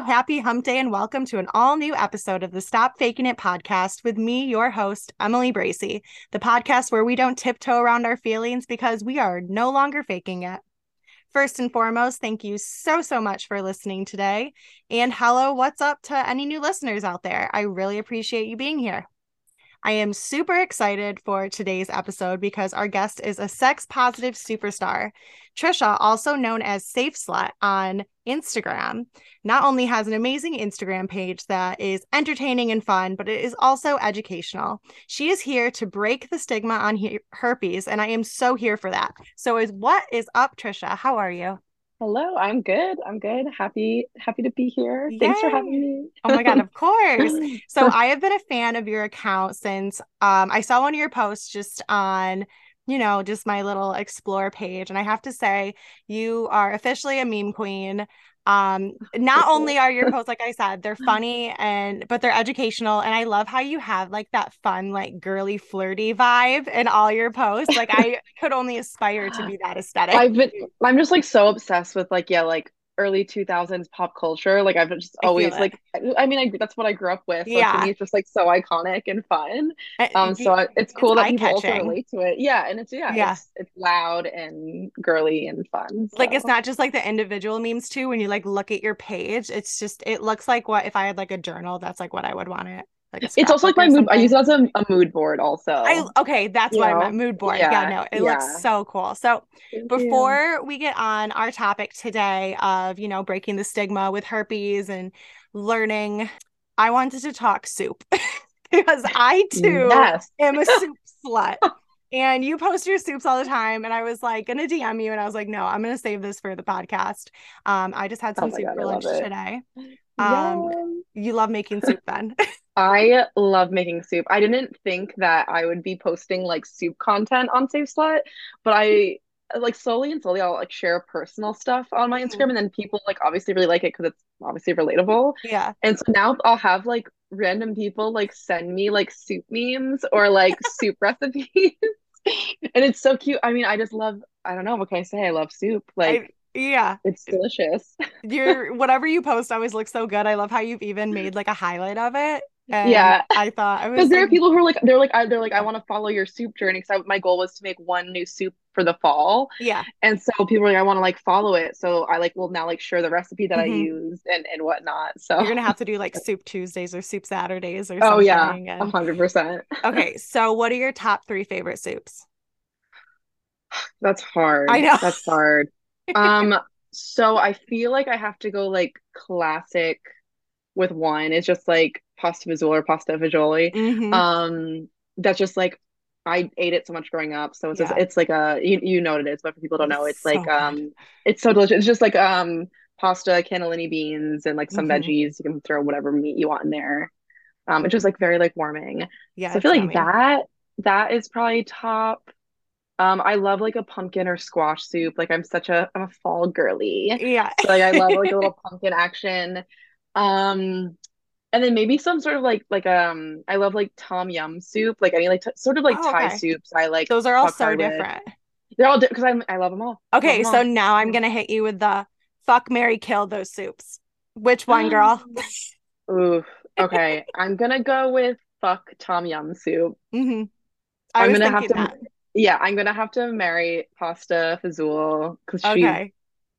happy hump day and welcome to an all new episode of the Stop Faking It podcast with me, your host, Emily Bracey, the podcast where we don't tiptoe around our feelings because we are no longer faking it. First and foremost, thank you so, so much for listening today. And hello, what's up to any new listeners out there? I really appreciate you being here. I am super excited for today's episode because our guest is a sex positive superstar. Tricia, also known as Safe Slut on Instagram, not only has an amazing Instagram page that is entertaining and fun, but it is also educational. She is here to break the stigma on he- herpes, and I am so here for that. So, is what is up, Tricia? How are you? Hello, I'm good. I'm good. Happy happy to be here. Thanks for having me. oh my god, of course. So I have been a fan of your account since um, I saw one of your posts just on, you know, just my little explore page and I have to say you are officially a meme queen um not only are your posts like i said they're funny and but they're educational and i love how you have like that fun like girly flirty vibe in all your posts like i could only aspire to be that aesthetic. I've been i'm just like so obsessed with like yeah like early 2000s pop culture like i've just always like i mean I, that's what i grew up with so yeah. to me it's just like so iconic and fun um so I, it's cool it's that people also relate to it yeah and it's yeah, yeah. It's, it's loud and girly and fun so. like it's not just like the individual memes too when you like look at your page it's just it looks like what if i had like a journal that's like what i would want it like it's also like my mood. I use it as a, a, mood board also. I okay, that's you what know? I meant. Mood board. Yeah, yeah no, it yeah. looks so cool. So Thank before you. we get on our topic today of, you know, breaking the stigma with herpes and learning, I wanted to talk soup because I too yes. am a soup slut. And you post your soups all the time. And I was like, gonna DM you. And I was like, no, I'm gonna save this for the podcast. Um, I just had oh some oh soup God, for lunch today. Um, you love making soup then. I love making soup. I didn't think that I would be posting like soup content on Safe Slut, but I like slowly and slowly I'll like share personal stuff on my Instagram mm-hmm. and then people like obviously really like it because it's obviously relatable. Yeah. And so now I'll have like random people like send me like soup memes or like soup recipes. and it's so cute. I mean, I just love I don't know, what can I say? I love soup. Like I- yeah. It's delicious. Your whatever you post always looks so good. I love how you've even made like a highlight of it. And yeah, I thought I was because there like, are people who are like they're like I, they're like I want to follow your soup journey because my goal was to make one new soup for the fall. Yeah, and so people are like I want to like follow it, so I like will now like share the recipe that mm-hmm. I use and and whatnot. So you're gonna have to do like soup Tuesdays or soup Saturdays or something. Oh yeah, hundred percent. okay, so what are your top three favorite soups? That's hard. I know that's hard. Um, so I feel like I have to go like classic with one. It's just like pasta fazool or pasta fagioli. Mm-hmm. Um, that's just like I ate it so much growing up, so it's yeah. just, it's like a you, you know what it is, but for people don't know, it's, it's like so um, it's so delicious. It's just like um pasta, cannellini beans, and like some mm-hmm. veggies. You can throw whatever meat you want in there. Um, it's just like very like warming. Yeah, so I feel like that that is probably top. Um, I love like a pumpkin or squash soup. Like I'm such a I'm a fall girly. Yeah. So like I love like a little pumpkin action. Um, and then maybe some sort of like like um I love like tom yum soup, like any like t- sort of like oh, Thai soups. I like those are all so different. With. They're all because di- I I love them all. Okay, them so all. now I'm gonna hit you with the fuck Mary kill those soups. Which one, girl? Ooh, okay. I'm gonna go with fuck tom yum soup. Mm-hmm. I am gonna have to. That. Yeah, I'm gonna have to marry pasta fazool because she's okay.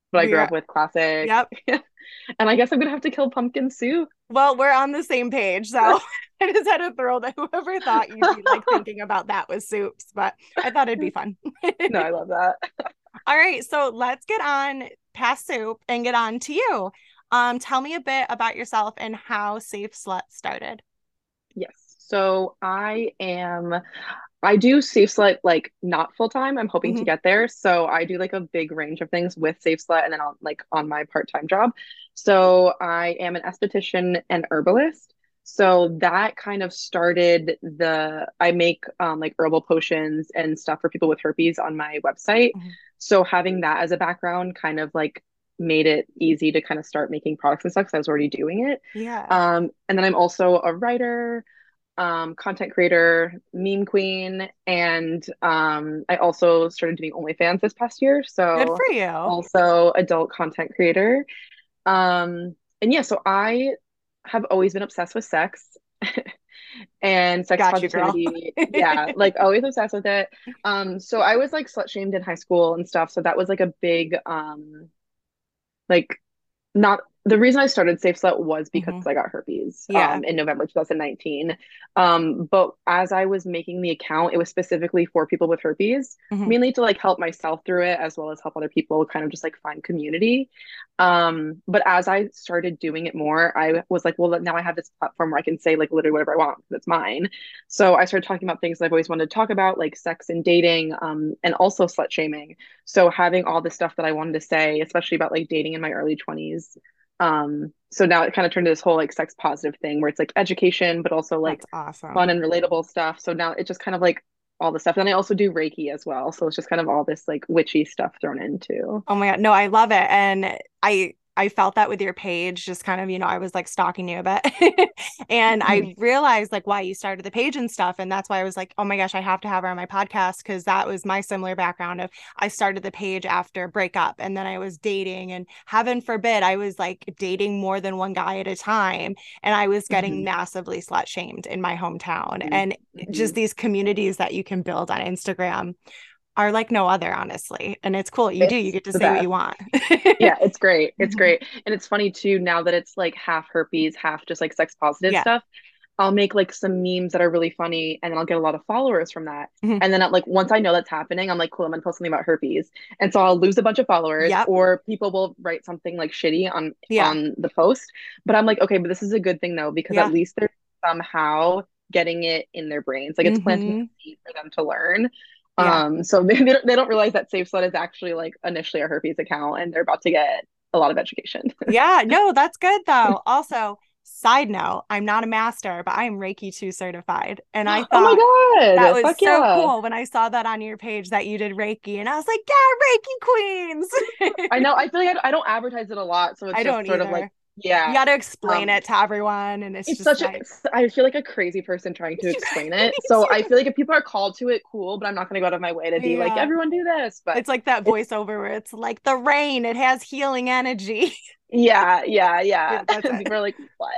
what I grew yeah. up with. Classic. Yep. and I guess I'm gonna have to kill pumpkin soup. Well, we're on the same page, so I just had to throw that. Whoever thought you'd be like thinking about that with soups, but I thought it'd be fun. no, I love that. All right, so let's get on past soup and get on to you. Um, tell me a bit about yourself and how Safe Slut started. Yes. So I am I do Safe Slut like not full time. I'm hoping mm-hmm. to get there. So I do like a big range of things with Safe Slut and then on like on my part-time job. So I am an esthetician and herbalist. So that kind of started the I make um, like herbal potions and stuff for people with herpes on my website. Mm-hmm. So having that as a background kind of like made it easy to kind of start making products and stuff because I was already doing it. Yeah. Um, and then I'm also a writer um, content creator, meme queen, and um, I also started doing OnlyFans this past year. So good for you. Also, adult content creator. Um, and yeah, so I have always been obsessed with sex and sex Got you, positivity. Yeah, like always obsessed with it. Um, so I was like slut shamed in high school and stuff. So that was like a big um like not the reason I started Safe Slut was because Mhm. I got herpes Yeah. um, in November 2019. Um, but as I was making the account, it was specifically for people with herpes, Mhm. mainly to like help myself through it as well as help other people kind of just like find community. Um, but as I started doing it more, I was like, well, now I have this platform where I can say like literally whatever I want because it's mine. So I started talking about things that I've always wanted to talk about, like sex and dating, um, and also slut shaming. So having all the stuff that I wanted to say, especially about like dating in my early 20s. Um, so now it kind of turned to this whole like sex positive thing where it's like education, but also like awesome. fun and relatable stuff. So now it's just kind of like all the stuff. And I also do Reiki as well. So it's just kind of all this like witchy stuff thrown into. Oh my God. No, I love it. And I I felt that with your page, just kind of, you know, I was like stalking you a bit. and I realized like why you started the page and stuff. And that's why I was like, oh my gosh, I have to have her on my podcast because that was my similar background of I started the page after breakup and then I was dating and heaven forbid I was like dating more than one guy at a time. And I was getting Mhm. massively slut shamed in my hometown. Mhm. And just these communities that you can build on Instagram are like no other, honestly. And it's cool. You do, you get to say what you want. Yeah, it's great. It's great. And it's funny too, now that it's like half herpes, half just like sex positive Yeah. stuff. I'll make like some memes that are really funny and then I'll get a lot of followers from that. Mhm. And then like once I know that's happening, I'm like, cool, I'm gonna post something about herpes. And so I'll lose a bunch of followers Yep. or people will write something like shitty on Yeah. on the post. But I'm like, okay, but this is a good thing though, because Yeah. at least they're somehow getting it in their brains. Like it's planting Mhm. a seed for them to learn. Yeah. Um, so they, they don't, they don't realize that Safe Slut is actually like initially a herpes account and they're about to get a lot of education. Yeah. No, that's good though. Also, side note, I'm not a master, but I am Reiki 2 certified. And I thought Oh my God. that was Fuck so yeah. cool when I saw that on your page that you did Reiki. And I was like, yeah, Reiki queens. I know. I feel like I, I don't advertise it a lot, so it's I just sort either. of like, You got to explain Um, it to everyone. And it's, It's just such a, like, I feel like a crazy person trying to explain it. So I feel like if people are called to it, cool, but I'm not going to go out of my way to be like, everyone do this. But it's like that voiceover where it's like the rain, it has healing energy. yeah, yeah, yeah. Yeah, that's. People are like, what?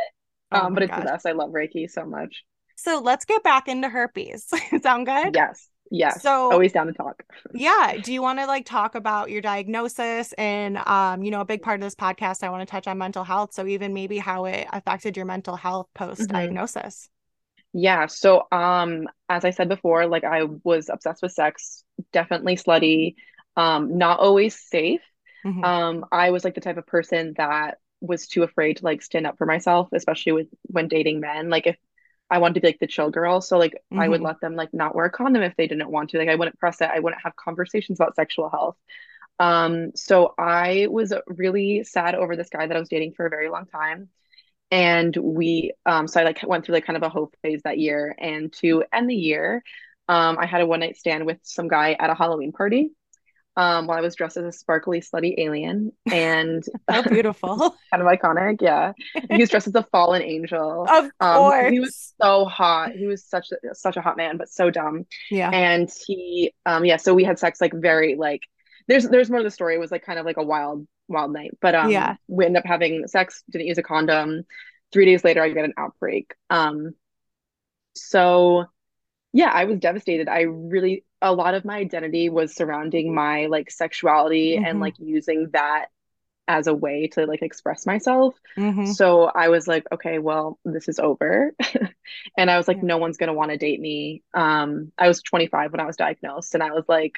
Oh Um, but it's the gosh. best. I love Reiki so much. So let's get back into herpes. Sound good? Yes, yes. So Always down to talk. yeah, do you want to like talk about your diagnosis and um, you know, a big part of this podcast I want to touch on mental health, so even maybe how it affected your mental health post diagnosis. Yeah, so um as I said before, like I was obsessed with sex, definitely slutty, um not always safe. Mhm. Um I was like the type of person that was too afraid to like stand up for myself, especially with when dating men. Like if I wanted to be like the chill girl, so like I would Mhm. let them like not wear a condom if they didn't want to. Like I wouldn't press it. I wouldn't have conversations about sexual health. Um so I was really sad over this guy that I was dating for a very long time and we um so I like went through like kind of a hope phase that year and to end the year um I had a one night stand with some guy at a Halloween party um while I was dressed as a sparkly slutty alien and How beautiful. kind of iconic yeah. And he was dressed as a fallen angel. Of um he was so hot. He was such a, such a hot man but so dumb. Yeah. and he um yeah so we had sex like very like there's there's more of the story. It was like kind of like a wild wild night. But um Yeah. we ended up having sex didn't use a condom. Three days later I get an outbreak. Um so yeah I was devastated. I really a lot of my identity was surrounding my like sexuality and Mhm. like using that as a way to like express myself Mhm. so I was like okay well this is over and I was like Yeah. no one's gonna want to date me um I was 25 when I was diagnosed and I was like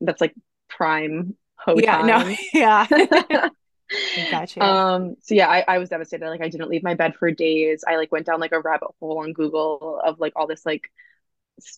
that's like prime hoe Yeah, no. Yeah. Got you. Um, so yeah, I, I was devastated. Like I didn't leave my bed for days. I like went down like a rabbit hole on Google of like all this like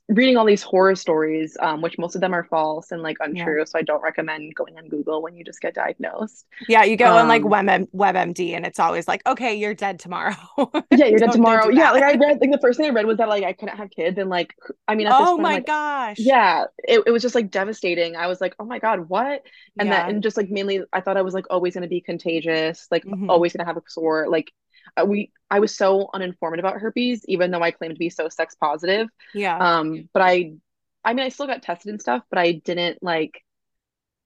reading all these horror stories, um, which most of them are false and like Yeah. untrue. So I don't recommend going on Google when you just get diagnosed. Yeah, you go on like Um, WebM WebMD and it's always like, okay, you're dead tomorrow. yeah, you're dead tomorrow. Yeah, like I read like the first thing I read was that like I couldn't have kids and like I mean at this Oh point my like gosh. yeah, it, it was just like devastating. I was like, oh my God, what? And that, and just like mainly, I thought I was like always going to be contagious, like Mhm. always going to have a sore. Like, uh, we, I was so uninformed about herpes, even though I claimed to be so sex positive. Yeah. Um, but I, I mean, I still got tested and stuff, but I didn't like,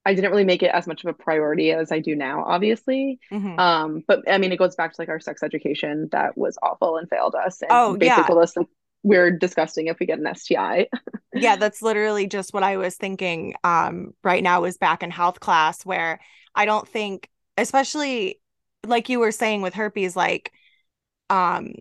I didn't really make it as much of a priority as I do now, obviously. Mhm. Um, but I mean, it goes back to like our sex education that was awful and failed us, and Oh, basically yeah. us like we're disgusting if we get an STI. Yeah, that's literally just what I was thinking um right now is back in health class where I don't think especially like you were saying with herpes like um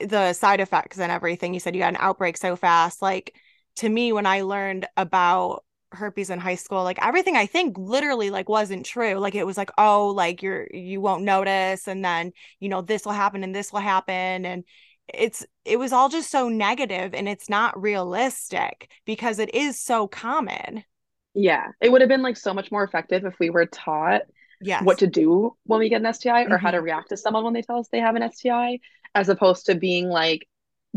the side effects and everything you said you got an outbreak so fast like to me when I learned about herpes in high school like everything I think literally like wasn't true like it was like oh like you're you won't notice and then you know this will happen and this will happen and it's it was all just so negative and it's not realistic because it is so common. Yeah, it would have been like so much more effective if we were taught Yes. what to do when we get an STI or how to Mhm. react to someone when they tell us they have an STI, as opposed to being like,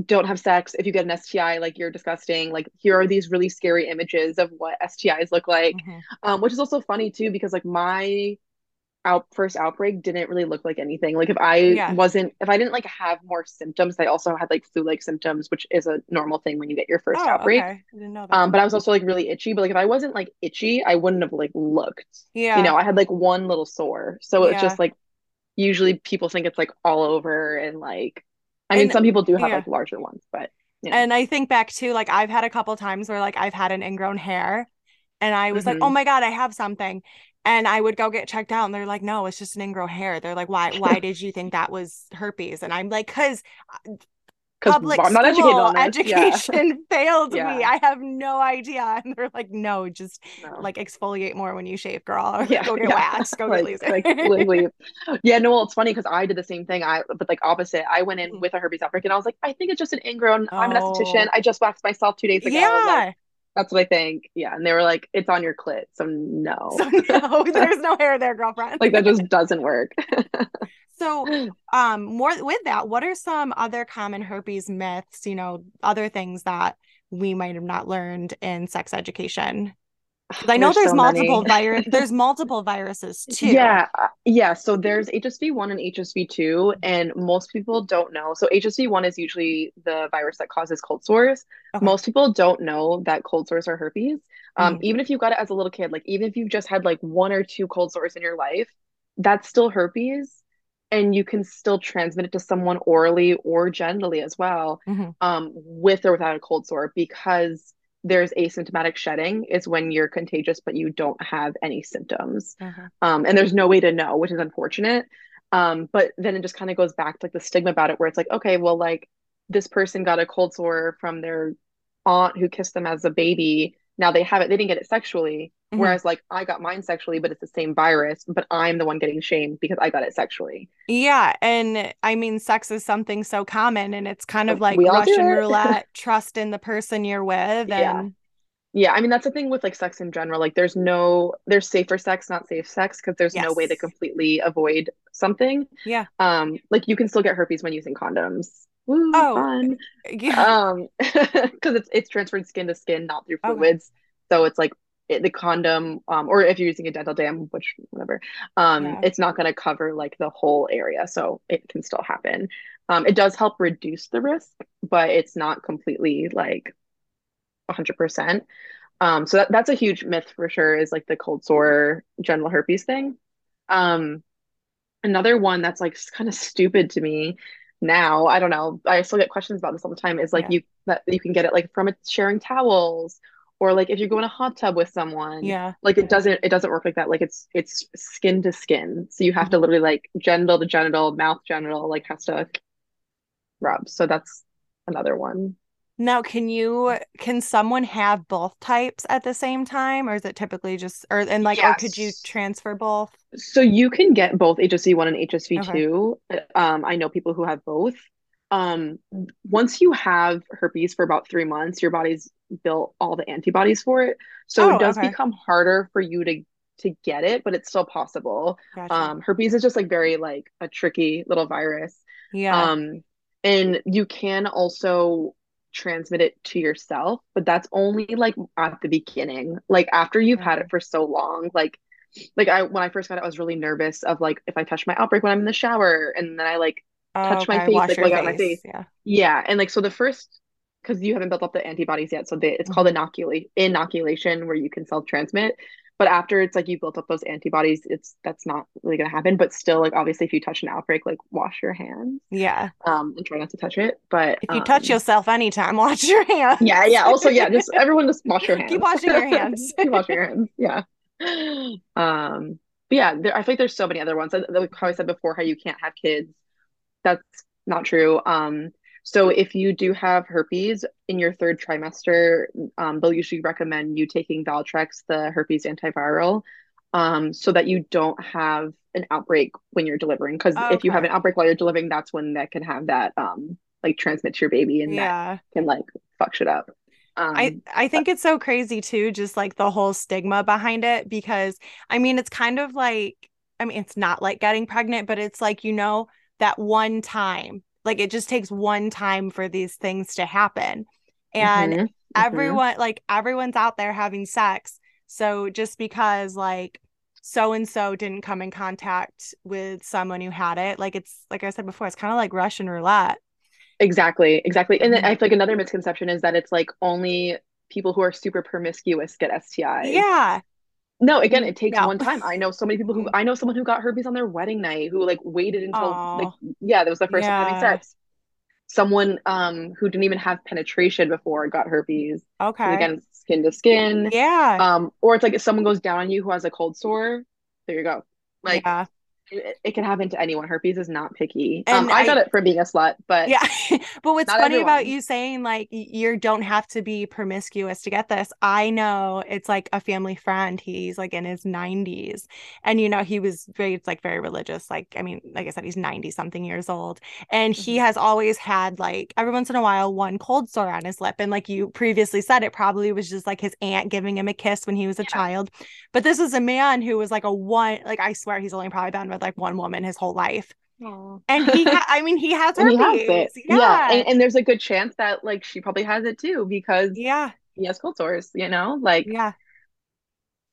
don't have sex. If you get an STI, like you're disgusting. Like here are these really scary images of what STIs look like. Mhm. Um, which is also funny too, because like my out first outbreak didn't really look like anything. Like if I Yeah. wasn't, if I didn't like have more symptoms, I also had like flu-like symptoms, which is a normal thing when you get your first Oh, outbreak. okay. I didn't know that. Um, but I was also like really itchy. But like if I wasn't like itchy, I wouldn't have like looked. yeah. You know, I had like one little sore. So it's Yeah. just like usually people think it's like all over and like I mean And- some people do have yeah. like larger ones, but yeah. And I think back to like I've had a couple times where like I've had an ingrown hair and I was like, Mhm. "Oh my God, I have something." And I would go get checked out and they're like, "No, it's just an ingrown hair." They're like, "Why why did you think that was herpes?" And I'm like, "Cuz because public I'm not school on this. Yeah. education failed Yeah. me. I have no idea." And they're like, "No, just No. like exfoliate more when you shave, girl. Or Yeah, go get yeah. waxed, go like, get laser." like. Yeah, no, well, it's funny because I did the same thing. I but like opposite. I went in Mhm. with a herpes outbreak and I was like, I think it's just an ingrown. I'm an Oh. esthetician. I just waxed myself two days ago. Like, yeah. That's what I think. Yeah, and they were like, it's on your clit, so no. So no, there's no hair there, girlfriend. like that just doesn't work. So, um, more with that, what are some other common herpes myths, you know, other things that we might have not learned in sex education? I know There's there's, so multiple virus there's multiple viruses too. Yeah, uh, yeah. So there's HSV1 and HSV2, and most people don't know. So HSV1 is usually the virus that causes cold sores. Okay. Most people don't know that cold sores are herpes. Um, Mhm. even if you got it as a little kid, like even if you've just had like one or two cold sores in your life, that's still herpes, and you can still transmit it to someone orally or genitally as well, Mhm. um, with or without a cold sore, because there's asymptomatic shedding is when you're contagious but you don't have any symptoms Okay. um, and there's no way to know, which is unfortunate. Um, but then it just kind of goes back to like the stigma about it, where it's like, okay, well, like this person got a cold sore from their aunt who kissed them as a baby. Now they have it, they didn't get it sexually. Mhm. Whereas, like, I got mine sexually, but it's the same virus, but I'm the one getting shamed because I got it sexually. Yeah, and I mean, sex is something so common, and it's kind of like We all do Russian roulette, trust in the person you're with, and Yeah, I mean, that's the thing with like sex in general. Like, there's no, there's safer sex, not safe sex, because there's no way to completely avoid something. yeah, Um, like you can still get herpes when using condoms. Woo, Oh, fun. yeah, um because it's it's transferred skin to skin not through Okay. fluids so it's like it, the condom um or if you're using a dental dam which whatever um Yeah. it's not going to cover like the whole area so it can still happen um it does help reduce the risk but it's not completely like 100% um so that, that's a huge myth for sure is like the cold sore genital herpes thing um another one that's like kind of stupid to me now i don't know i still get questions about this all the time is like Yeah. you that you can get it like from it sharing towels or like if you go in a hot tub with someone yeah, like it doesn't it doesn't work like that like it's it's skin to skin. So you have to Mhm. literally like genital to genital mouth genital like has to rub. So that's another one Now, can you can someone have both types at the same time, or is it typically just or and like or could you transfer both? So you can get both HSV1 and HSV2. Um, I know people who have both. Um, once you have herpes for about three months, your body's built all the antibodies for it. So Oh, it does okay. become harder for you to to get it, but it's still possible. Gotcha. Um, herpes is just like very like a tricky little virus. Yeah. Um, and you can also transmit it to yourself, but that's only like at the beginning. Like after you've had it mm. for so long, like like I when I first got it, I was really nervous of like if I touch my outbreak when I'm in the shower and then I like oh, touch my Okay, face, wash like out my face. Yeah. Yeah, and like so the first because you haven't built up the antibodies yet, so they, it's called mm-hmm. inoculate inoculation where you can self transmit. But after it's like you built up those antibodies, it's that's not really gonna happen. But still, like obviously, if you touch an outbreak, like wash your hands. Yeah. Um, and try not to touch it. But if you um, touch yourself anytime, wash your hands. Yeah, yeah. Also, yeah, just everyone just wash your hands. Keep washing your hands. Keep washing your hands. Yeah. Um, but yeah, there, I feel like there's so many other ones. Like how I said before, how you can't have kids. That's not true. Um, so if you do have herpes in your third trimester, um, they'll usually recommend you taking Valtrex, the herpes antiviral, um, so that you don't have an outbreak when you're delivering. Because Okay. if you have an outbreak while you're delivering, that's when that can have that um like transmit to your baby and that Yeah. can like fuck shit up. Um, I I think it's so crazy too, just like the whole stigma behind it because I mean it's kind of like I mean it's not like getting pregnant, but it's like you know that one time. Like it just takes one time for these things to happen. And mhm, mhm. everyone like everyone's out there having sex. So just because like so and so didn't come in contact with someone who had it, like it's like I said before, it's kind of like Russian roulette. Exactly, exactly. And Mhm. I feel like another misconception is that it's like only people who are super promiscuous get STIs. Yeah. No, again, it takes No. one time. I know so many people who I know someone who got herpes on their wedding night who like waited until like yeah, that was the first time having Yeah. sex. Someone um who didn't even have penetration before got herpes. Okay. Again, skin to skin. Yeah. Um, or it's like if someone goes down on you who has a cold sore, there you go. Like yeah. It, it can happen to anyone. Herpes is not picky. Um, I got it for being a slut, but Yeah. but what's funny about you saying like you don't have to be promiscuous to get this, I know it's like a family friend. He's like in his 90s. And you know, he was very like very religious. Like, I mean, like I said, he's 90 something years old. And he Mhm. has always had like every once in a while one cold sore on his lip. And like you previously said, it probably was just like his aunt giving him a kiss when he was a Yeah. child. But this is a man who was like a one, like I swear he's only probably been with like one woman his whole life. And he, ha- I mean, he has and herpes. he has it. Yeah. And, and there's a good chance that like she probably has it too because yeah, he has cold sores, you know? Like yeah.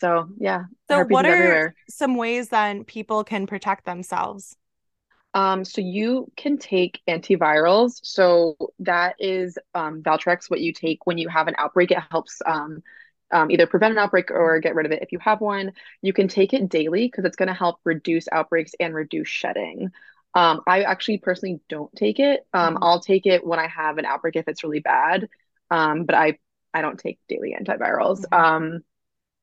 so yeah, So herpes what are everywhere. some ways then people can protect themselves? Um, so you can take antivirals. So that is um, Valtrex, what you take when you have an outbreak. It helps um, um, either prevent an outbreak or get rid of it if you have one. You can take it daily because it's going to help reduce outbreaks and reduce shedding. Um, I actually personally don't take it. Um, Mhm. I'll take it when I have an outbreak if it's really bad. Um, but I I don't take daily antivirals. Mhm. Um,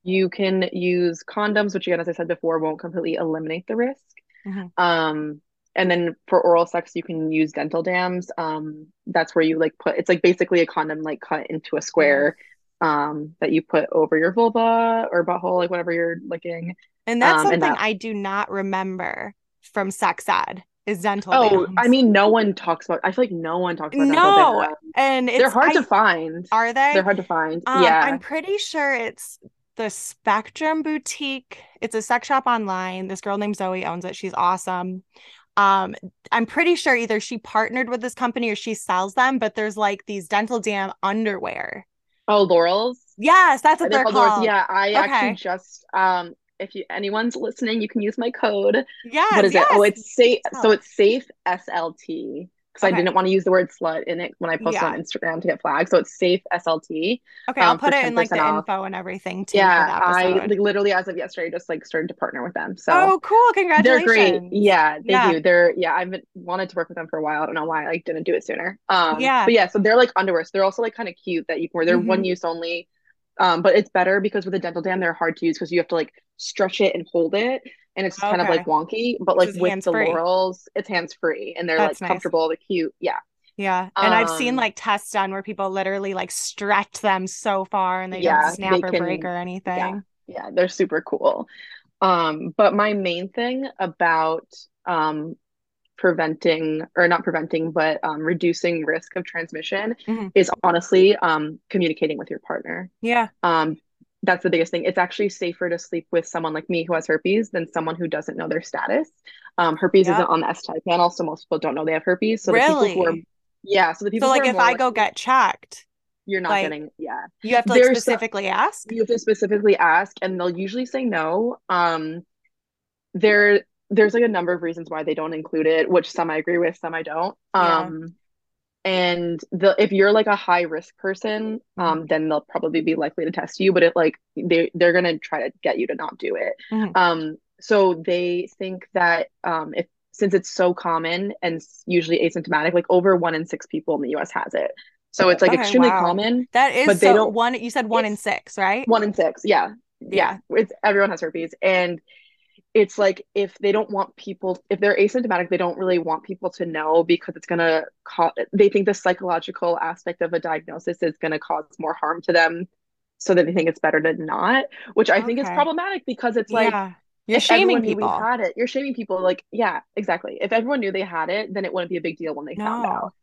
you can use condoms, which again, as I said before, won't completely eliminate the risk. Mhm. Um, and then for oral sex, you can use dental dams. Um, that's where you like put it's like basically a condom like cut into a square um that you put over your vulva or butthole, like whatever you're licking. And that's Um, and something that- I do not remember from sex ed is dental Oh, dams. I mean, no one talks about I feel like no one talks about dental no, dams. and it's They're hard I- to find. Are they? They're hard to find. Um, yeah. I'm pretty sure it's the Spectrum Boutique. It's a sex shop online. This girl named Zoe owns it. She's awesome. Um, I'm pretty sure either she partnered with this company or she sells them, but there's like these dental dam underwear. Oh, Lorals. Yes, that's what They're they're called called. Yeah, I actually just um if you anyone's listening, you can use my code. Yeah. what is it? Oh, it's safe. So it's safe SLT because Okay. I didn't want to use the word slut in it when I posted Yeah. on Instagram to get flagged. So it's safe SLT. Okay, I'll um, put it in like the off. info and everything too Yeah, I like literally as of yesterday just like started to partner with them. So oh, cool! Congratulations. They're great. Yeah, they Yeah. do. They're yeah, I've been, wanted to work with them for a while. I don't know why I like didn't do it sooner. Um Yeah. but yeah, so they're like underwear. So they're also like kind of cute that you can wear. They're Mhm. one use only. Um, but it's better because with a dental dam, they're hard to use because you have to like stretch it and hold it, and it's kind of like wonky. But like with the. Lorals, it's hands free and they're That's like nice. comfortable, they're cute. Yeah. Yeah, and I've seen Um, like tests done where people literally like stretch them so far and they Yeah, don't snap they or break or anything. Yeah, they're super cool. Um, but my main thing about um preventing or not preventing, but um reducing risk of transmission Mhm. is honestly um communicating with your partner. Yeah. Um, that's the biggest thing. It's actually safer to sleep with someone like me who has herpes than someone who doesn't know their status. Um, herpes Yep. isn't on the STI panel, so most people don't know they have herpes. So the people who are Really? yeah, so the people So like if I go likely- get checked, you're not like, getting yeah. you have to like There's so- specifically ask? You have to specifically ask, and they'll usually say no. Um, there, there's like a number of reasons why they don't include it, which some I agree with, some I don't. Yeah. And the if you're like a high risk person Mm-hmm. um then they'll probably be likely to test you but it like they they're gonna try to get you to not do it Mhm. um so they think that um if since it's so common and usually asymptomatic like over one in six people in the US has it so it's like Okay, extremely wow. common That is But they so don't- one you said one in six, right? one in six yeah yeah, it's everyone has herpes and it's like if they don't want people if they're asymptomatic they don't really want people to know because it's going to cause they think the psychological aspect of a diagnosis is going to cause more harm to them so that they think it's better to not which i think is problematic because it's like yeah. You're shaming people. we had it you're shaming people like yeah exactly if everyone knew they had it then it wouldn't be a big deal when they found out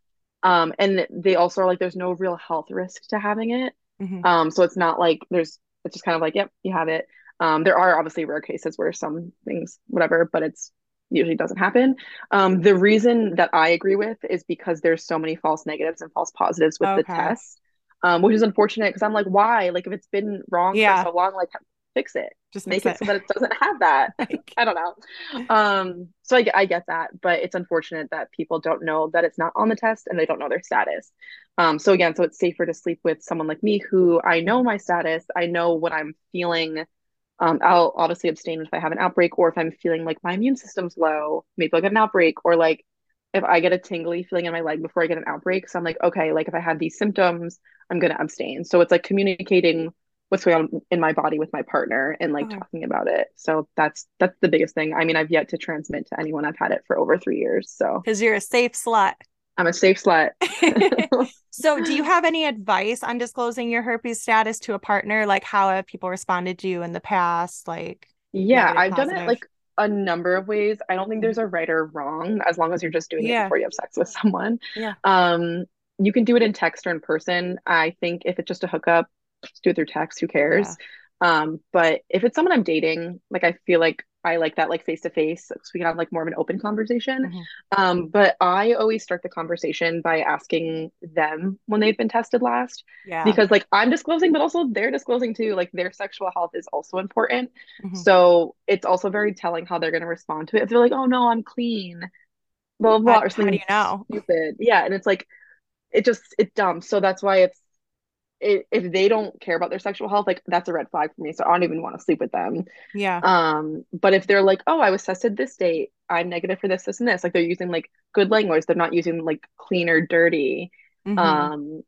um and they also are like there's no real health risk to having it Mhm. um, so it's not like there's it's just kind of like, yep, you have it. Um, there are obviously rare cases where some things, whatever, but it's usually doesn't happen. Um, the reason that I agree with is because there's so many false negatives and false positives with the test, um, which is unfortunate because I'm like, why? Like if it's been wrong Yeah. for so long, like fix it, Just make fix it so that it doesn't have that. Like- I don't know. Um, so I, get- I get that, but it's unfortunate that people don't know that it's not on the test and they don't know their status. Um, so again, so it's safer to sleep with someone like me who I know my status, I know what I'm feeling. Um, I'll obviously abstain if I have an outbreak or if I'm feeling like my immune system's low, maybe I'll get an outbreak, or like if I get a tingly feeling in my leg before I get an outbreak. So I'm like, okay, like if I have these symptoms, I'm gonna abstain. So it's like communicating what's going on in my body with my partner and like Okay. talking about it. So that's that's the biggest thing. I mean, I've yet to transmit to anyone. I've had it for over three years. So Because you're a safe slut. I'm a safe slut. So, do you have any advice on disclosing your herpes status to a partner? Like, how have people responded to you in the past? Like, Yeah, I've done it like a number of ways. I don't think there's a right or wrong as long as you're just doing it before you have sex with someone. Yeah. Um, you can do it in text or in person. I think if it's just a hookup, just do it through text, who cares? Um, but if it's someone I'm dating, like I feel like I like that like face to face, so we can have like more of an open conversation. Mhm. Um, but I always start the conversation by asking them when they've been tested last yeah. because like I'm disclosing, but also they're disclosing too. Like their sexual health is also important. Mhm. So it's also very telling how they're going to respond to it. If they're like, "Oh no, I'm clean," blah blah, blah or how do you know? stupid. Yeah, and it's like it just it's dumb. So that's why it's it, if they don't care about their sexual health, like that's a red flag for me. So I don't even want to sleep with them. Yeah. Um, but if they're like, "Oh, I was tested this date. I'm negative for this, this, and this," like they're using like good language. They're not using like clean or dirty. Mhm. Um,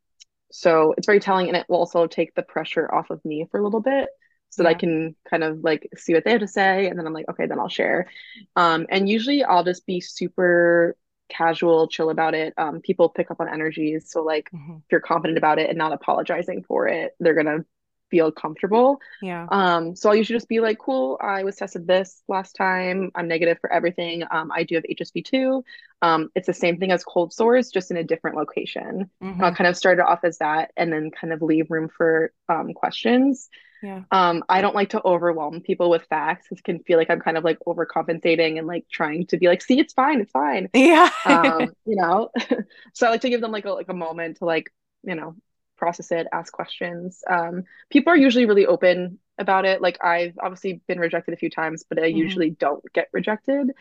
so it's very telling, and it will also take the pressure off of me for a little bit, so that I can kind of like see what they have to say, and then I'm like, okay, then I'll share. Um, and usually I'll just be super casual, chill about it. Um, people pick up on energies, so like Mhm. if you're confident about it and not apologizing for it, they're gonna feel comfortable. Yeah. Um, so I'll usually just be like, cool, I was tested this last time. I'm negative for everything. Um, I do have HSV2. Um, it's the same thing as cold sores, just in a different location. Mhm. I'll kind of start it off as that and then kind of leave room for um, questions. Yeah. Um, I don't like to overwhelm people with facts. It can feel like I'm kind of like overcompensating and like trying to be like, see, it's fine, it's fine. Yeah. Um, you know, so I like to give them like a like a moment to like, you know, process it, ask questions. Um, people are usually really open about it. Like I've obviously been rejected a few times, but I Mhm. usually don't get rejected.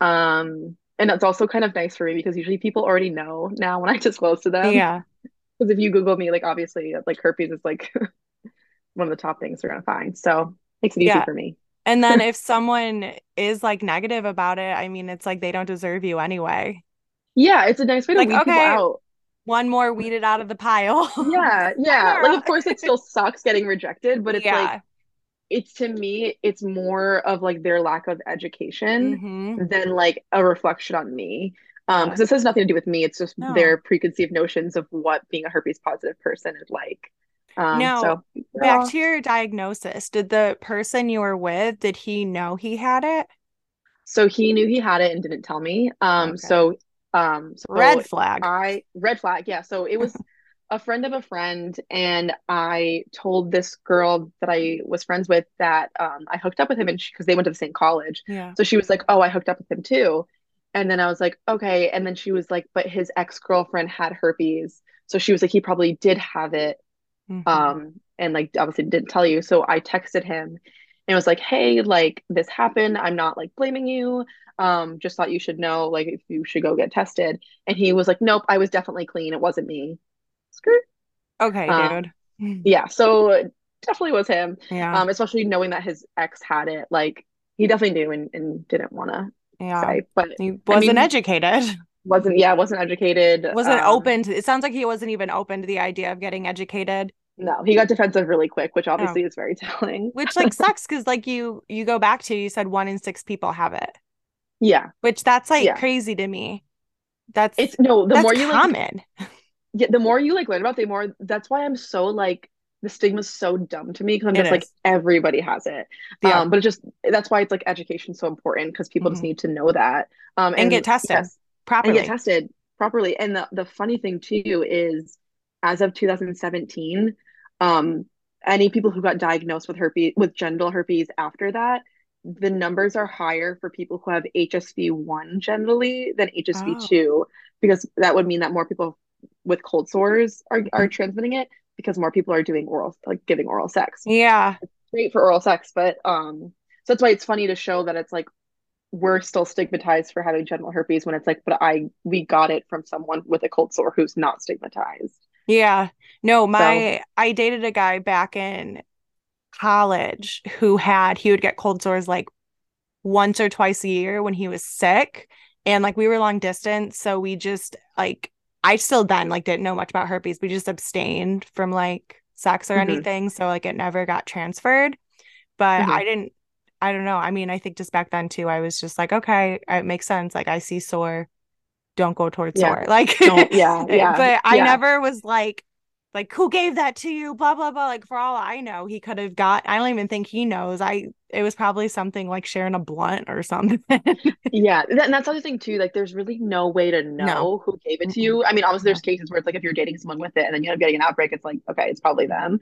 Um, and that's also kind of nice for me because usually people already know now when I disclose to them. yeah. Because if you Google me, like obviously, like herpes is like one of the top things they're gonna find. So makes it easy Yeah. for me. And then if someone is like negative about it, I mean, it's like they don't deserve you anyway. Yeah, it's a nice way to Like, weed people out. One more weeded out of the pile. Yeah, yeah. Like of course it still sucks getting rejected, but it's yeah. like it's to me, it's more of like their lack of education hmm than like a reflection on me. Um, because this has nothing to do with me. It's just No. their preconceived notions of what being a herpes positive person is like. Um, Now, so Back to your diagnosis. Did the person you were with, did he know he had it? So he knew he had it and didn't tell me. Um, Okay. so um, so Red flag. I red flag, yeah. So it was a friend of a friend, and I told this girl that I was friends with that um, I hooked up with him, and because they went to the same college, Yeah. so she was like, "Oh, I hooked up with him too," and then I was like, "Okay," and then she was like, "But his ex-girlfriend had herpes," so she was like, "He probably did have it." Mhm. um and like obviously didn't tell you so I texted him and was like, "Hey, like this happened. I'm not like blaming you. Um, just thought you should know like if you should go get tested." And he was like, "Nope, I was definitely clean. It wasn't me." Skirt. Okay, Um, dude. yeah, so definitely was him. Yeah. Um, especially knowing that his ex had it. Like he definitely knew and, and didn't want to Yeah. say, but He wasn't mean, educated. wasn't yeah, wasn't educated. Wasn't Um, open to it sounds like he wasn't even open to the idea of getting educated. No, he got defensive really quick, which Oh. obviously is very telling. Which like sucks because like you you go back to you said one in six people have it. Yeah, Which that's like Yeah. crazy to me. That's it's no. The more you like common. yeah, the more you like learn about the more that's why I'm so like the stigma's so dumb to me because I'm just like everybody has it. Yeah. Um, but it just that's why it's like education's so important because people just Mhm. need to know that. Um, And get tested yes, and properly. get tested properly. And the the funny thing too is as of 2017, um, any people who got diagnosed with herpes with genital herpes after that, the numbers are higher for people who have HSV1 generally than Oh. HSV2 because that would mean that more people with cold sores are, are Mhm. transmitting it because more people are doing oral like giving oral sex. Yeah. Great for oral sex, but um so that's why it's funny to show that it's like we're still stigmatized for having genital herpes when it's like but I we got it from someone with a cold sore who's not stigmatized. Yeah. No, So my I dated a guy back in college who had he would get cold sores like once or twice a year when he was sick and like we were long distance so we just like I still then like didn't know much about herpes we just abstained from like sex or mhm, anything so like it never got transferred but mhm. I didn't I don't know I mean I think just back then too I was just like okay it makes sense like I see sore don't go towards Yeah. sore like Don't yeah, yeah, but I yeah. never was like like who gave that to you blah blah blah like for all I know he could have got I don't even think he knows I it was probably something like sharing a blunt or something Yeah, and that's the other thing too. Like, there's really no way to no know who gave it to you. I mean, obviously, there's cases where it's like if you're dating someone with it and then you end up getting an outbreak, it's like, okay, it's probably them.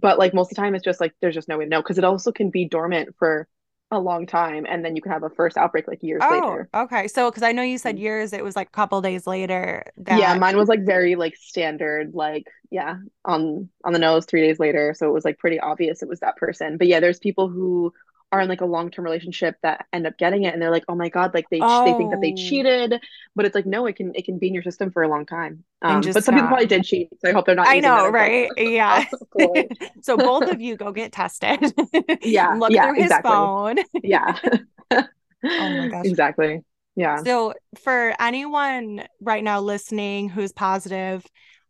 But like most of the time, it's just like there's just no way to know because it also can be dormant for a long time, and then you can have a first outbreak like years oh later. okay so because I know you said mm. years it was like a couple days later Yeah, mine was like very like standard, like yeah, on on the nose three days later. So it was like pretty obvious it was that person. But yeah, there's people who are in like a long-term relationship that end up getting it and they're like, "Oh my God, like they ch- they think that they oh cheated." But it's like, no, it can it can be in your system for a long time. Um, but some people probably did cheat, so I hope they're not I know right yeah so both of you go get tested Yeah, look yeah, through his exactly. phone Yeah. oh my gosh Exactly. Yeah. So, for anyone right now listening who's positive,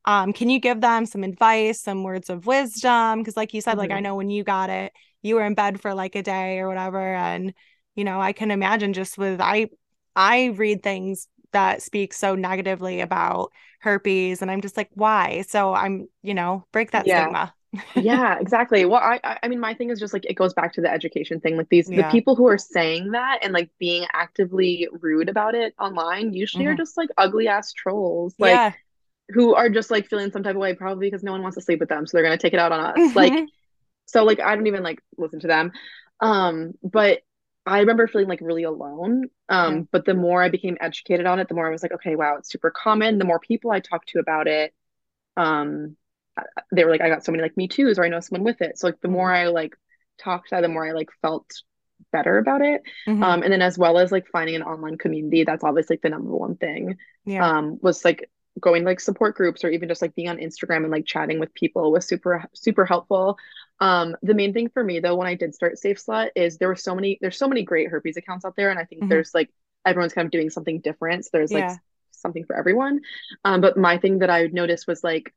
um, can you give them some advice, some words of wisdom? Because, like you said, like I Mhm. know when you got it, you were in bed for like a day or whatever, and you know, I can imagine just with I, I read things that speak so negatively about herpes, and I'm just like, why? So I'm, you know, break that Yeah. stigma. Yeah, exactly. Well, I I mean my thing is just like it goes back to the education thing. Like these the people who are saying that and like being actively rude about it online usually are Mhm. just like ugly ass trolls. Like Yeah. who are just like feeling some type of way probably because no one wants to sleep with them, so they're gonna take it out on us. Like Mhm. so like I don't even like listen to them. Um, but I remember feeling like really alone. Yeah. Um, but the more I became educated on it, the more I was like, okay, wow, it's super common. The more people I talked to about it, um, they were like, I got so many like Me Too's or I know someone with it. So like the more. I like talked to the more I like felt better about it. Mhm. Um, and then as well as like finding an online community, that's obviously like the number one thing. Yeah. Um, was like going like support groups or even just like being on Instagram and like chatting with people was super super helpful. Um, the main thing for me though when I did start Safe Slut is there were so many there's so many great herpes accounts out there and I think Mhm. there's like everyone's kind of doing something different. So there's like Yeah. s- something for everyone. Um, but my thing that I noticed was like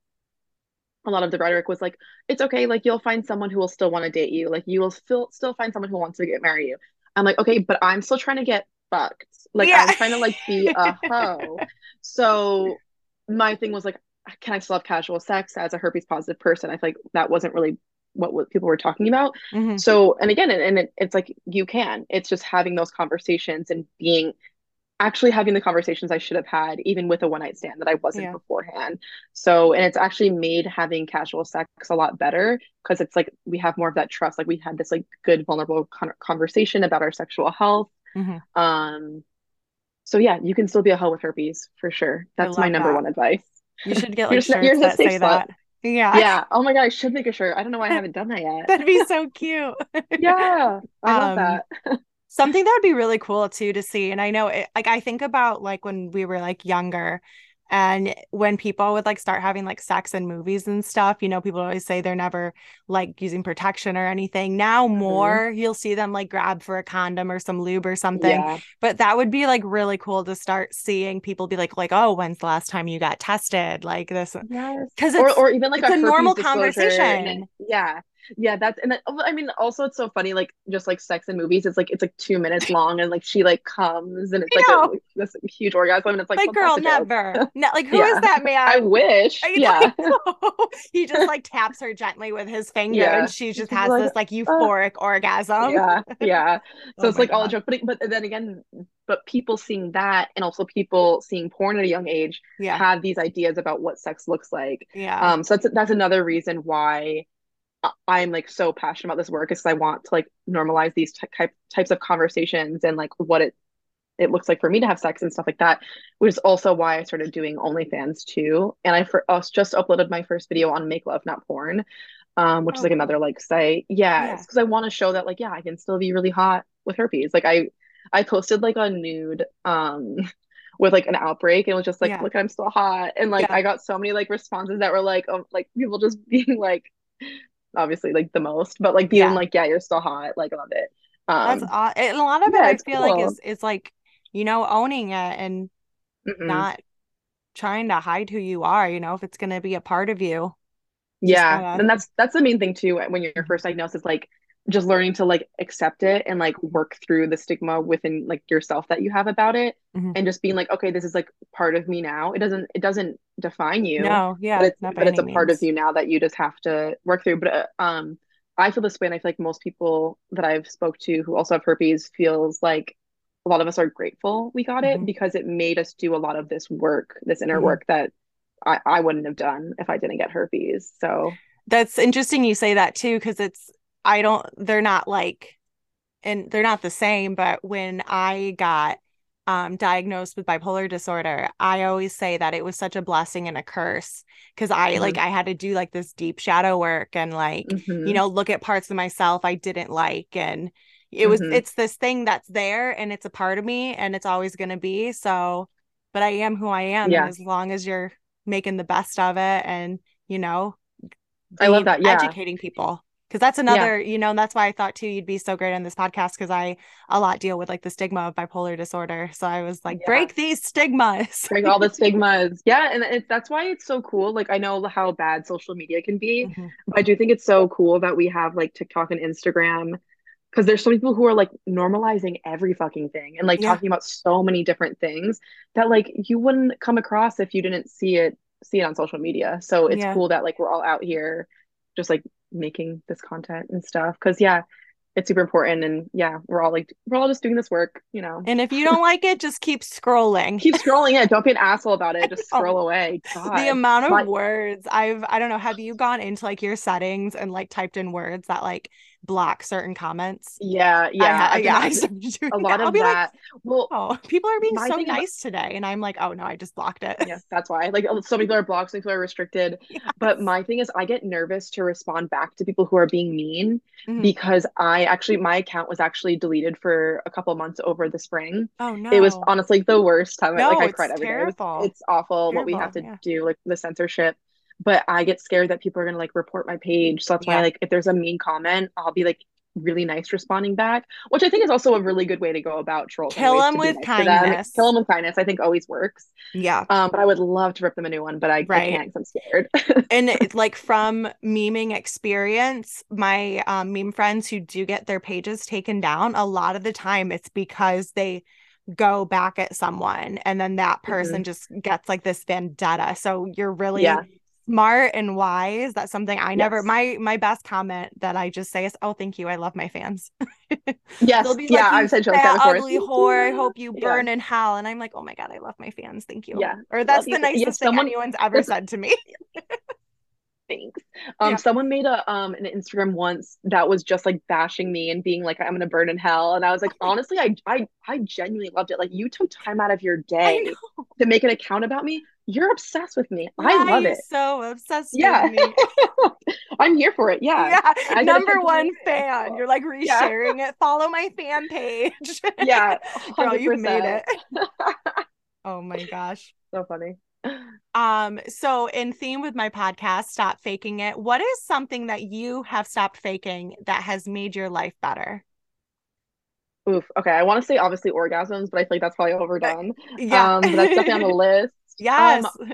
a lot of the rhetoric was like, it's okay, like you'll find someone who will still want to date you. Like you will still still find someone who wants to get marry you. I'm like, okay, but I'm still trying to get fucked. Like Yeah. I'm trying to like be a hoe. So my thing was like, can I still have casual sex as a herpes positive person? I feel like that wasn't really what, what people were talking about. Mhm. So, and again, and, and it, it's like you can. It's just having those conversations and being actually having the conversations I should have had, even with a one night stand that I wasn't Yeah. beforehand. So, and it's actually made having casual sex a lot better because it's like we have more of that trust. Like we had this like good, vulnerable con- conversation about our sexual health. Mhm. Um, so yeah, you can still be a hoe with herpes for sure. That's my number that. one advice. You should get like shirts that say that. Yeah. Yeah. Oh my God, I should make a shirt. I don't know why I haven't done that yet. That'd be so cute. Yeah. I love Um, that. Something that would be really cool too to see. And I know it, like I think about like when we were like younger and when people would like start having like sex in movies and stuff, you know, people always say they're never like using protection or anything. Now Mhm. more you'll see them like grab for a condom or some lube or something. Yeah. But that would be like really cool to start seeing people be like like, "Oh, when's the last time you got tested?" Like this Yes. cuz Or it's or even like it's a herpes normal disclosure conversation. yeah. Yeah, that's and then, I mean also it's so funny like just like sex in movies it's like it's like two minutes long and like she like comes and it's like a, this huge orgasm and it's like like well, girl, that's a joke. never. Ne- like who is Yeah. that man? I wish. I Yeah. like, he just like taps her gently with his finger Yeah. and she just has this like euphoric orgasm. yeah yeah so Oh it's like all a joke but, but then again but people seeing that and also people seeing porn at a young age Yeah. have these ideas about what sex looks like Yeah. um so that's that's another reason why I'm like so passionate about this work is I want to like normalize these ty- type types of conversations and like what it it looks like for me to have sex and stuff like that, which is also why I started doing OnlyFans too. And I for us just uploaded my first video on Make Love Not Porn, um, which Oh, is like another like site. Yeah, Yeah. because I want to show that like yeah, I can still be really hot with herpes. Like I I posted like a nude um with like an outbreak and it was just like Yeah. look I'm still hot and like Yeah. I got so many like responses that were like um like people just being like obviously like the most but like being Yeah. like yeah you're still hot like I love it That's um aw- and a lot of it I it's feel like cool is is like, you know, owning it and Mm-mm. not trying to hide who you are, you know, if it's gonna be a part of you. Yeah, and that's that's the main thing too when you're first diagnosed is like just learning to like accept it and like work through the stigma within like yourself that you have about it Mhm. and just being like okay this is like part of me now it doesn't it doesn't define you No, but yeah, it's not but it's a any part of you now that you just have to work through but uh, um I feel this way and I feel like most people that I've spoke to who also have herpes feels like a lot of us are grateful we got it Mhm. because it made us do a lot of this work this inner Mhm. work that I, I wouldn't have done if I didn't get herpes so That's interesting you say that too, because it's I don't they're not like and they're not the same, but when I got um diagnosed with bipolar disorder, I always say that it was such a blessing and a curse because I like I had to do like this deep shadow work and like Mhm. you know look at parts of myself I didn't like and it was Mhm. it's this thing that's there and it's a part of me and it's always going to be so but I am who I am Yeah. as long as you're making the best of it and you know I love that. Yeah. educating people because that's another you know and that's why I thought too you'd be so great on this podcast because I a lot deal with like the stigma of bipolar disorder so I was like Yeah. break these stigmas Break all the stigmas. Yeah, and it, that's why it's so cool. Like I know how bad social media can be, Mhm. but I do think it's so cool that we have like TikTok and Instagram because there's so many people who are like normalizing every fucking thing and like Yeah. talking about so many different things that like you wouldn't come across if you didn't see it see it on social media. So it's Yeah. cool that like we're all out here just like making this content and stuff because yeah, it's super important and yeah, we're all like we're all just doing this work, you know. and if you don't like it just keep scrolling Keep scrolling it. Don't be an asshole about it. Just scroll away. God. the amount of My- words I've I don't know have you gone into like your settings and like typed in words that like block certain comments Yeah, yeah. I've yeah I been- started doing a lot that. Of be like that. Well, oh people are being so thing about- nice today and I'm like oh no I just blocked it yeah, that's why. Like some people are blocked, some people are restricted. But my thing is I get nervous to respond back to people who are being mean Mhm. because I actually my account was actually deleted for a couple months over the spring. oh no It was honestly the worst time. No, like I cried every day. It was- terrible. it's awful what we have to Terrible, do, like the censorship. But I get scared that people are gonna like report my page. So that's why like if there's a mean comment, I'll be like really nice responding back, which I think is also a really good way to go about trolls. Kill anyways, 'em to be with nice them. kindness. Kill them with kindness. I think always works. yeah Um, but I would love to rip them a new one, but I, I can't. I'm scared. and it's like from memeing experience my um, meme friends who do get their pages taken down a lot of the time it's because they go back at someone and then that person just gets like this vendetta so you're really Mm-hmm. Yeah. Smart and wise that's something i never my my best comment that i just say is oh thank you i love my fans yes, be yeah, I've said like that before. ugly whore. I hope you Yeah. burn in hell. And I'm like, oh my God, I love my fans. Thank you. Yeah. Or that's you. the nicest Yeah, thing someone- anyone's ever said to me. Thanks. Um, Yeah. someone made a um an Instagram once that was just like bashing me and being like, I'm gonna burn in hell. And I was like, honestly, I I I genuinely loved it. Like you took time out of your day to make an account about me. You're obsessed with me. Why I love it. So obsessed yeah. I'm here for it. Yeah. Yeah. Number one fan. You're like resharing yeah. it. Follow my fan page. yeah. 100%. Girl, you made it. oh my gosh. So funny. Um, so in theme with my podcast, Stop Faking It, what is something that you have stopped faking that has made your life better? Oof. Okay. I want to say obviously orgasms, but I feel like that's probably overdone. Yeah. Um, but that's definitely on the list. Yes. Um,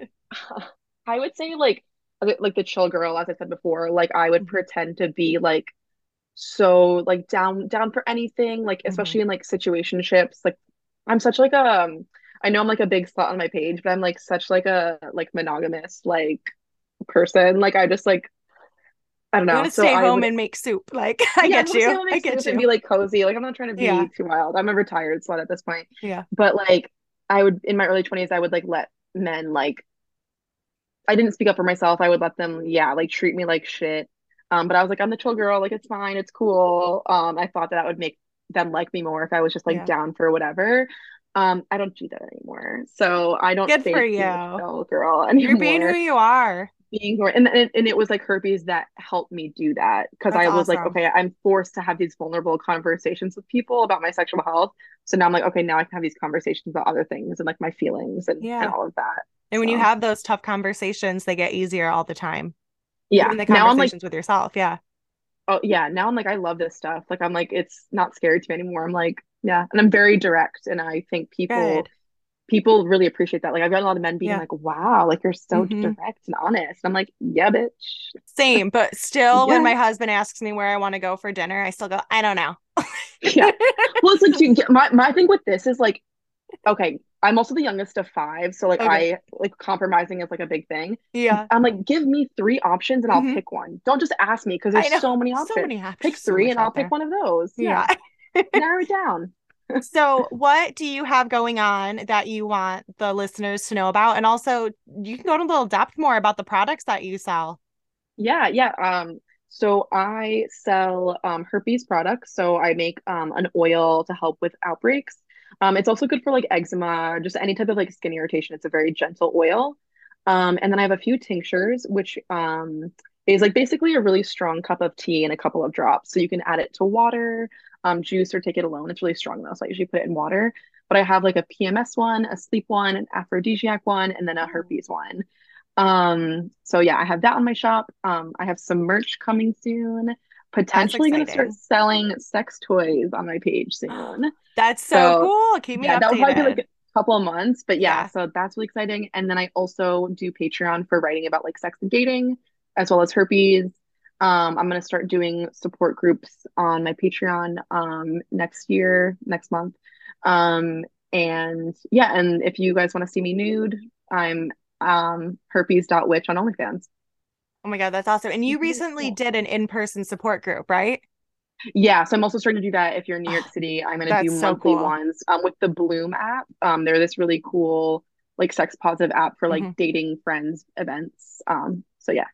I would say like like the chill girl, as I said before, like I would mm-hmm. pretend to be like so like down down for anything, like mm-hmm. especially in like situationships. Like I'm such like a um, I know I'm like a big slut on my page, but I'm like such like a like monogamous like person. Like I just like I don't know. so stay I home would, and make soup. Like I yeah, get you. I get you. And be like cozy. Like I'm not trying to be yeah. too wild. I'm a retired slut at this point. Yeah. But like I would in my early 20s, I would like let men like I didn't speak up for myself. I would let them, yeah, like treat me like shit. Um, but I was like, I'm the chill girl. Like it's fine. It's cool. Um, I thought that, that would make them like me more if I was just like yeah. down for whatever. Um, I don't do that anymore. So I don't Good for you. girl anymore. You're being who you are. Being and, and and it was like herpes that helped me do that because I was awesome. like, okay, I'm forced to have these vulnerable conversations with people about my sexual health. So now I'm like, okay, now I can have these conversations about other things and like my feelings and, yeah. and all of that. And when so. you have those tough conversations, they get easier all the time. Yeah. Even the conversations like, with yourself. Yeah. Oh yeah. Now I'm like, I love this stuff. Like I'm like, it's not scary to me anymore. I'm like, yeah. And I'm very direct. And I think people Good. People really appreciate that. Like I've got a lot of men being yeah. like, wow, like you're so mm-hmm. direct and honest. I'm like, yeah, bitch. Same, but still yeah. when my husband asks me where I want to go for dinner, I still go, I don't know. yeah. Well, it's like my my thing with this is like, okay, I'm also the youngest of five, so like okay. I like compromising is like a big thing. Yeah. I'm like, give me three options and I'll mm-hmm. pick one. Don't just ask me because there's so many options. So many options. Pick three so and I'll there. pick one of those. Yeah. yeah. Narrow it down. So what do you have going on that you want the listeners to know about? And also you can go into a little depth more about the products that you sell. Yeah, yeah. Um, so I sell um herpes products. So I make um an oil to help with outbreaks. Um, it's also good for like eczema, just any type of like skin irritation. It's a very gentle oil. Um, and then I have a few tinctures, which um, is like basically a really strong cup of tea and a couple of drops. So you can add it to water, um, juice, or take it alone. It's really strong though, so I usually put it in water. But I have like a PMS one, a sleep one, an aphrodisiac one, and then a herpes one. Um, so yeah, I have that on my shop. Um, I have some merch coming soon potentially going to start selling sex toys on my page soon. That's so, so cool. Keep me yeah, updated. That will probably be like a couple of months, but yeah, yeah, so that's really exciting. And then I also do Patreon for writing about like sex and dating, as well as herpes. Um, I'm going to start doing support groups on my Patreon um, next year, next month. Um, and yeah, and if you guys want to see me nude, I'm um, herpes.witch on OnlyFans. Oh my God, that's awesome. And you recently did an in person support group, right? Yeah, so I'm also starting to do that. If you're in New York City, I'm going to do so monthly cool. ones um, with the Bloom app. Um, they're this really cool, like, sex positive app for like mm-hmm. dating friends events. Um, so yeah.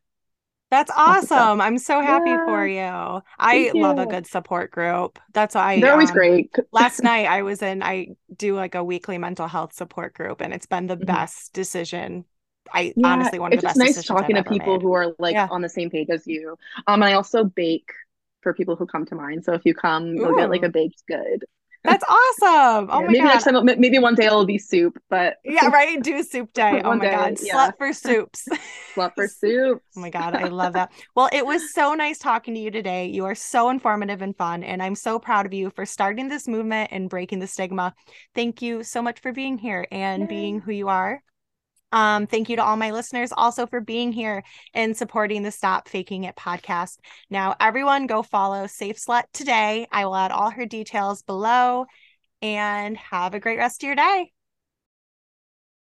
That's awesome. I'm so happy yeah. for you. I Thank love a good support group. That's why they're always um, great. last night I was in, I do like a weekly mental health support group, and it's been the mm-hmm. best decision I yeah, honestly one of the best. It's nice talking I've to people made. who are like yeah. on the same page as you. Um, and I also bake for people who come to mine. So if you come, Ooh. you'll get like a baked good. That's awesome. Oh yeah, my maybe god. Next time, maybe one day it'll be soup, but yeah, right. Do soup day. oh my day, god. Yeah. Slut for soups. Slut for soups. oh my god, I love that. Well, it was so nice talking to you today. You are so informative and fun, and I'm so proud of you for starting this movement and breaking the stigma. Thank you so much for being here and Yay. being who you are. Um, thank you to all my listeners also for being here and supporting the Stop Faking It podcast. Now, everyone go follow Safe Slut today. I will add all her details below and have a great rest of your day.